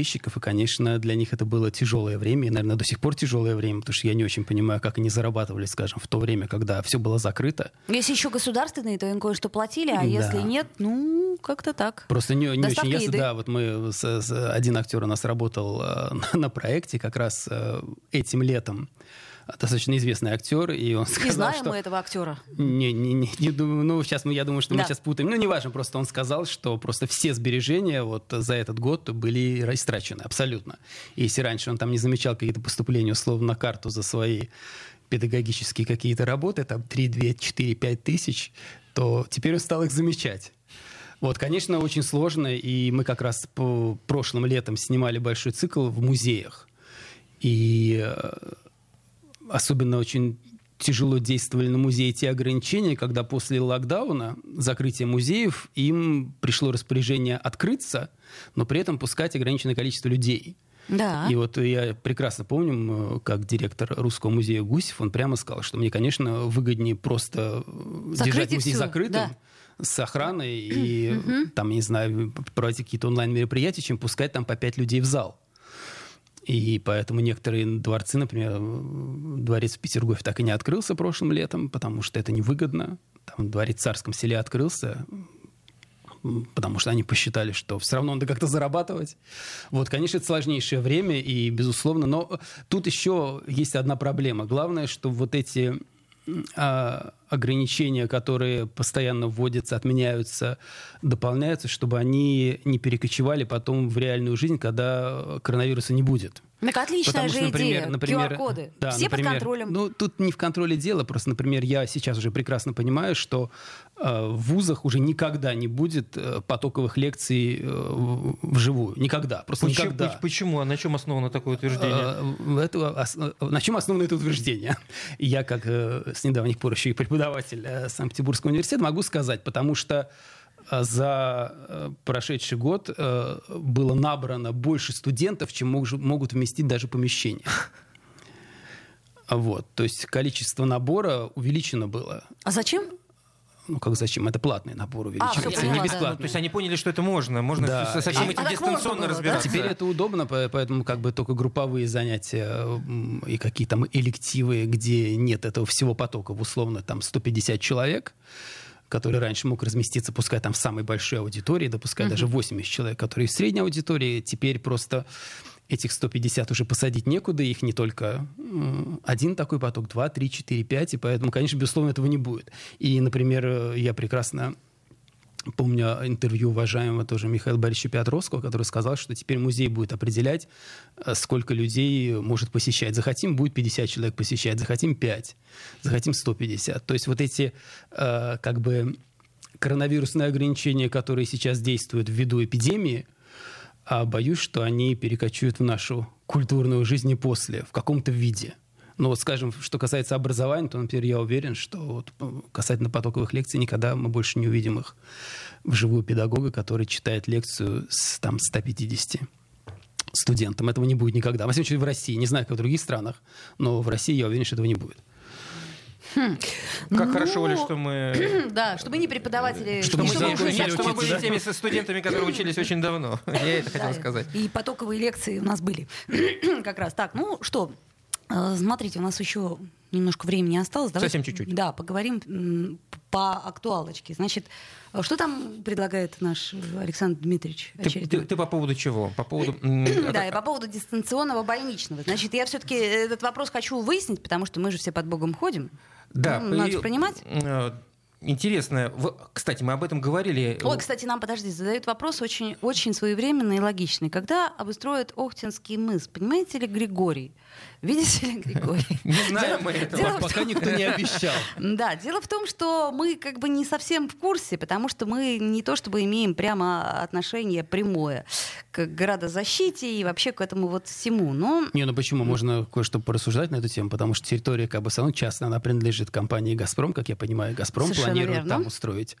музейщиков, и, конечно, для них это было тяжелое время, и, наверное, до сих пор тяжелое время, потому что я не очень понимаю, как они зарабатывали, скажем, в то время, когда все было закрыто. Если еще государственные, то им кое-что платили, а Да. если нет, ну, как-то так. Просто не, не Доставка очень ясно. еды. Да, вот мы с- с- один актер у нас работал э, на, на проекте как раз э, этим летом. Достаточно известный актер, и он сказал, Не знаем что... мы этого актера. Не, не, не, не думаю, ну, сейчас мы, я думаю, что мы Да. сейчас путаем. Ну, неважно, просто он сказал, что просто все сбережения вот за этот год были растрачены, абсолютно. И если раньше он там не замечал какие-то поступления, условно, на карту за свои педагогические какие-то работы, там 3, 2, 4, 5 тысяч, то теперь он стал их замечать. Вот, конечно, очень сложно, и мы как раз по прошлым летом снимали большой цикл в музеях. И э, особенно очень тяжело действовали на музеи те ограничения, когда после локдауна, закрытия музеев, им пришло распоряжение открыться, но при этом пускать ограниченное количество людей. Да. И вот я прекрасно помню, как директор Русского музея Гусев, он прямо сказал, что мне, конечно, выгоднее просто э, Закрыть держать музей всё, закрытым, да. с охраной и там, не знаю, проводить какие-то онлайн-мероприятия, чем пускать там по пять людей в зал. И поэтому некоторые дворцы, например, дворец в Петергофе так и не открылся прошлым летом, потому что это невыгодно. Там дворец в Царском селе открылся, потому что они посчитали, что все равно надо как-то зарабатывать. Вот, конечно, это сложнейшее время, и, безусловно, но тут еще есть одна проблема. Главное, что вот эти ограничения, которые постоянно вводятся, отменяются, дополняются, чтобы они не перекочевали потом в реальную жизнь, когда коронавируса не будет. Так отличная Потому же что, например, идея. например, QR-коды. да, Все например, под контролем. Ну, тут не в контроле дело, просто, например, я сейчас уже прекрасно понимаю, что э, в вузах уже никогда не будет э, потоковых лекций э, в- вживую. Никогда. Просто Почему, никогда. почему? А на чем основано такое утверждение? Э, это ос- на чем основано это утверждение? Я, как э, с недавних пор еще и преподаватель э, Санкт-Петербургского университета, могу сказать, потому что за э, прошедший год э, было набрано больше студентов, чем могут вместить даже помещения. Вот, то есть количество набора увеличено было. А зачем? Ну, как зачем? Это платный набор увеличивается, всё не поняла, да. бесплатный. Ну, то есть они поняли, что это можно. Можно Да. со, со всем А- этим а дистанционно было, да? разбираться. Теперь это удобно, по- поэтому как бы только групповые занятия и какие там элективы, где нет этого всего потока, условно там 150 человек, который раньше мог разместиться, пускай там в самой большой аудитории, допускай даже 80 человек, которые в средней аудитории, теперь просто этих 150 уже посадить некуда, их не только один такой поток, два, три, четыре, пять, и поэтому, конечно, безусловно, этого не будет. И, например, э, я прекрасно Помню интервью уважаемого тоже Михаила Борисовича Петровского, который сказал, что теперь музей будет определять, э, сколько людей может посещать. Захотим, будет 50 человек посещать, захотим 5, захотим 150. То есть вот эти э, как бы коронавирусные ограничения, которые сейчас действуют ввиду эпидемии, а боюсь, что они перекочуют в нашу культурную жизнь и после, в каком-то виде. Но вот, скажем, что касается образования, то, например, я уверен, что вот э, касательно потоковых лекций никогда мы больше не увидим их вживую педагога, который читает лекцию с там, 150 студентам. Этого не будет никогда. Во всяком случае, в России. Не знаю, как в других странах, но в России я уверен, что этого не будет. Как Ну, хорошо, Оля, что мы... Да, чтобы не преподаватели... Чтобы Что мы, мы ничего не- закончили нет, что мы были да? теми со студентами, которые учились очень давно. Я это хотел сказать. И потоковые лекции у нас были. как раз так. Ну что, смотрите, у нас еще немножко времени осталось. Давайте, Совсем чуть-чуть. Да, поговорим по актуалочке. Значит, э, что там предлагает наш Александр Дмитриевич Ты, очередной? ты- ты по поводу чего? По поводу... Да, и по поводу дистанционного больничного. Значит, я все-таки этот вопрос хочу выяснить, потому что мы же все под Богом ходим. Да, Ну, надо и, же понимать. э, Интересно. Кстати, мы об этом говорили. Ой, кстати, нам, подожди, задают вопрос очень, очень своевременный и логичный. Когда обустроят Охтинский мыс? Понимаете ли, Григорий? Видите ли, Григорий? Не знаем мы этого. Пока никто не обещал. Да, дело в том, что мы как бы не совсем в курсе, потому что мы не то чтобы имеем прямо отношение прямое к к градозащите и вообще к этому вот всему. Но Не, ну почему? Можно кое-что порассуждать на эту тему, потому что территория как бы все равно частная, она принадлежит компании «Газпром», как я понимаю. «Газпром» Совершенно планирует верно. там устроить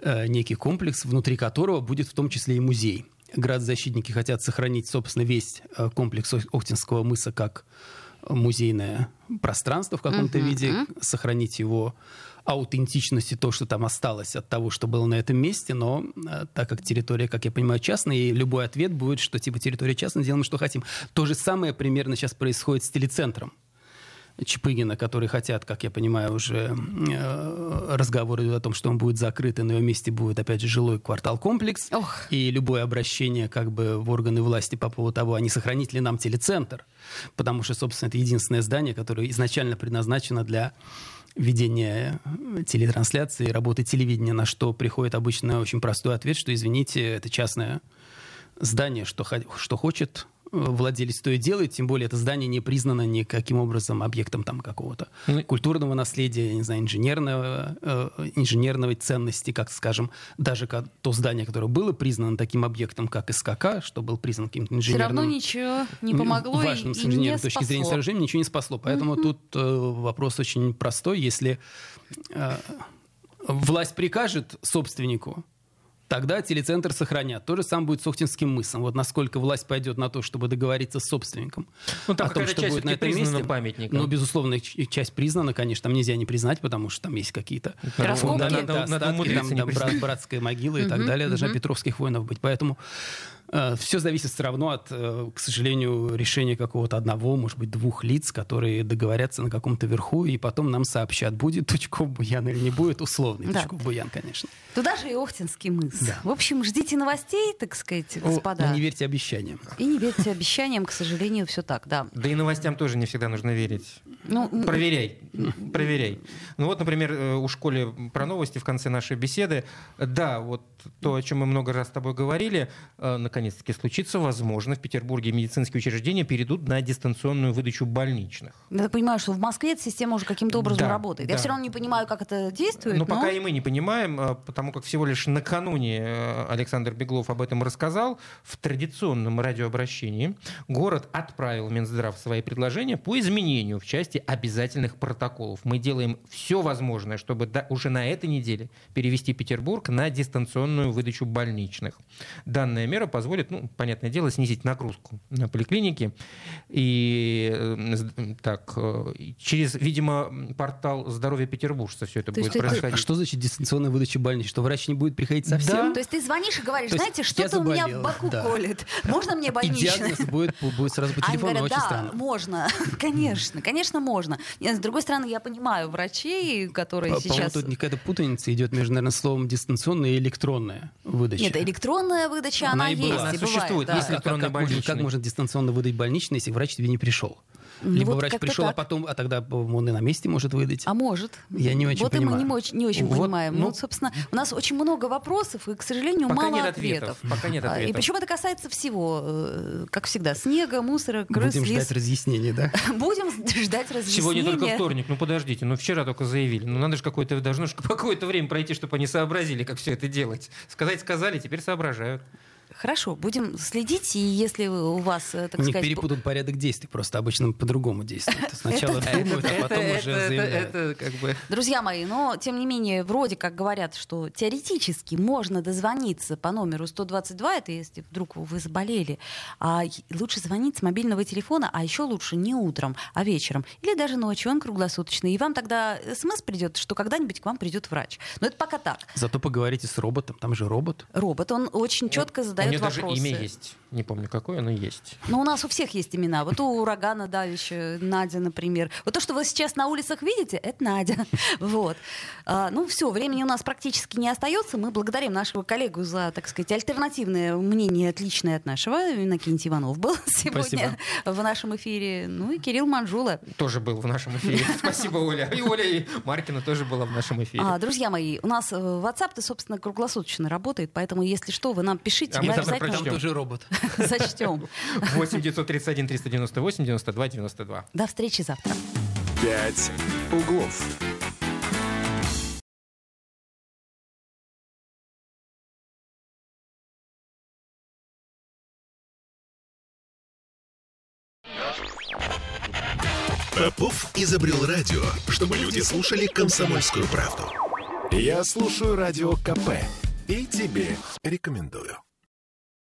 э, некий комплекс, внутри которого будет в том числе и музей. Градозащитники хотят сохранить, собственно, весь э, комплекс Ох- Охтинского мыса как музейное пространство в каком-то Мгм, виде, мгм. сохранить его аутентичность и то, что там осталось от того, что было на этом месте, но э, так как территория, как я понимаю, частная, и любой ответ будет, что типа территория частная, делаем, что хотим. То же самое примерно сейчас происходит с телецентром. Чапыгина, которые хотят, как я понимаю, уже э, разговоры идут о том, что он будет закрыт, и на его месте будет, опять же, жилой квартал-комплекс. Ох. И любое обращение как бы в органы власти по поводу того, а не сохранить ли нам телецентр, потому что, собственно, это единственное здание, которое изначально предназначено для ведения э, телетрансляции, работы телевидения, на что приходит обычно очень простой ответ, что, извините, это частное здание, что, что хочет владелец, то и делает, тем более это здание не признано никаким образом объектом там какого-то Ну, культурного наследия, не знаю, инженерного, э, инженерной ценности, как скажем, даже ка- то здание, которое было признано таким объектом, как СКК, что был признан каким-то все инженерным... равно ничего не помогло и, важным с и не инженерной точки зрения спасло. сооружения ничего не спасло. Поэтому тут э, вопрос очень простой. Если э, власть прикажет собственнику, тогда телецентр сохранят. То же самое будет с Охтинским мысом. Вот насколько власть пойдет на то, чтобы договориться с собственником Ну, там о том, что часть будет на этом признана месте. памятником. Ну, безусловно, часть признана, конечно, там нельзя не признать, потому что там есть какие-то Раскопки? Надо- надо остатки, там, брат- братская могила и так далее, даже. Петровских воинов быть. Поэтому все зависит все равно от, э, к сожалению, решения какого-то одного, может быть, двух лиц, которые договорятся на каком-то верху, и потом нам сообщат, будет Тучков Буян или не будет, условный Да. Тучков Буян, конечно. Туда же и Охтинский мыс. Да. В общем, ждите новостей, так сказать, О, господа. Не верьте обещаниям. И не верьте обещаниям, к сожалению, все так, да. Да и новостям тоже не всегда нужно верить. Ну, Проверяй, проверяй. Ну вот, например, э, у школе про новости в конце нашей беседы. Да, вот то, о чем мы много раз с тобой говорили, э, наконец-таки случится, возможно, в Петербурге медицинские учреждения перейдут на дистанционную выдачу больничных. я так понимаю, что в Москве эта система уже каким-то образом Да, работает. Я да. все равно не понимаю, как это действует. Но но- пока и мы не понимаем, э, потому как всего лишь накануне э, Александр Беглов об этом рассказал, в традиционном радиообращении город отправил Минздрав свои предложения по изменению в части обязательных протоколов. Мы делаем все возможное, чтобы уже на этой неделе перевести Петербург на дистанционную выдачу больничных. Данная мера позволит, ну, понятное дело, снизить нагрузку на поликлиники. И э, так, э, через, видимо, портал здоровья петербуржца все это То будет это- происходить. А что значит дистанционная выдача больничных? Что врач не будет приходить совсем? То есть ты звонишь и говоришь, То знаете, что-то у меня в боку да. колет. Можно мне И больничный? диагноз будет, будет сразу по телефону, говорят, очень да, странно. можно, конечно, конечно, можно. Нет, С другой стороны, я понимаю врачей, которые По- По-моему, сейчас... тут какая-то путаница идет между, наверное, словом дистанционная и электронная выдача. Нет, электронная выдача, Она она, и была. Есть, Она и существует, да. есть Как- как, электронный как можно, больничный. как можно дистанционно выдать больничный, если врач тебе не пришел? Ну, Либо вот врач пришел, а так. потом, а тогда он и на месте может выдать. А может. Я не очень вот и мы понимаю. не очень, не очень Вот, понимаем. ну- Ну, собственно, у нас очень много вопросов, и, к сожалению, Пока мало нет ответов. ответов, пока нет А, И ответов. причем это касается всего, э, как всегда, снега, мусора, крыс, Будем лис. ждать разъяснений, да? Будем ждать разъяснения. Сегодня только вторник, ну подождите, ну вчера только заявили. Ну надо же какое-то, должно же какое-то время пройти, чтобы они сообразили, как все это делать. Сказать сказали, теперь соображают. Хорошо, будем следить, и если у вас, э, так У них сказать... перепутан порядок действий, просто обычно по-другому действуют. Сначала думают, а потом уже заявляют. это как бы... Друзья мои, но тем не менее, вроде как говорят, что теоретически можно дозвониться по номеру 122, это если вдруг вы заболели, а лучше звонить с мобильного телефона, а еще лучше не утром, а вечером, или даже ночью, он круглосуточный, и вам тогда смс придет, что когда-нибудь к вам придет врач. Но это пока так. Зато поговорите с роботом, там же робот. Робот, он очень четко У задает нее даже имя есть. Не помню, какое, но есть. Но у нас у всех есть имена. Вот у урагана давища, Надя, например. Вот то, что вы сейчас на улицах видите, это Надя. Вот. А, ну все, времени у нас практически не остается. Мы благодарим нашего коллегу за, так сказать, альтернативное мнение, отличное от нашего. Иннокентий Иванов был сегодня в нашем эфире. Ну и Кирилл Манжула. Тоже был в нашем эфире. Спасибо, Оля. И Оля и Маркина тоже была в нашем эфире. А, друзья мои, у нас э, WhatsApp-то, собственно, круглосуточно работает, поэтому, если что, вы нам пишите, А мы обязательно прочтем. тоже робот. Зачтем. 8 931 398 92 92. До встречи завтра. «Пять углов». Попов изобрел радио, чтобы люди слушали комсомольскую правду. Я слушаю радио КП и тебе рекомендую.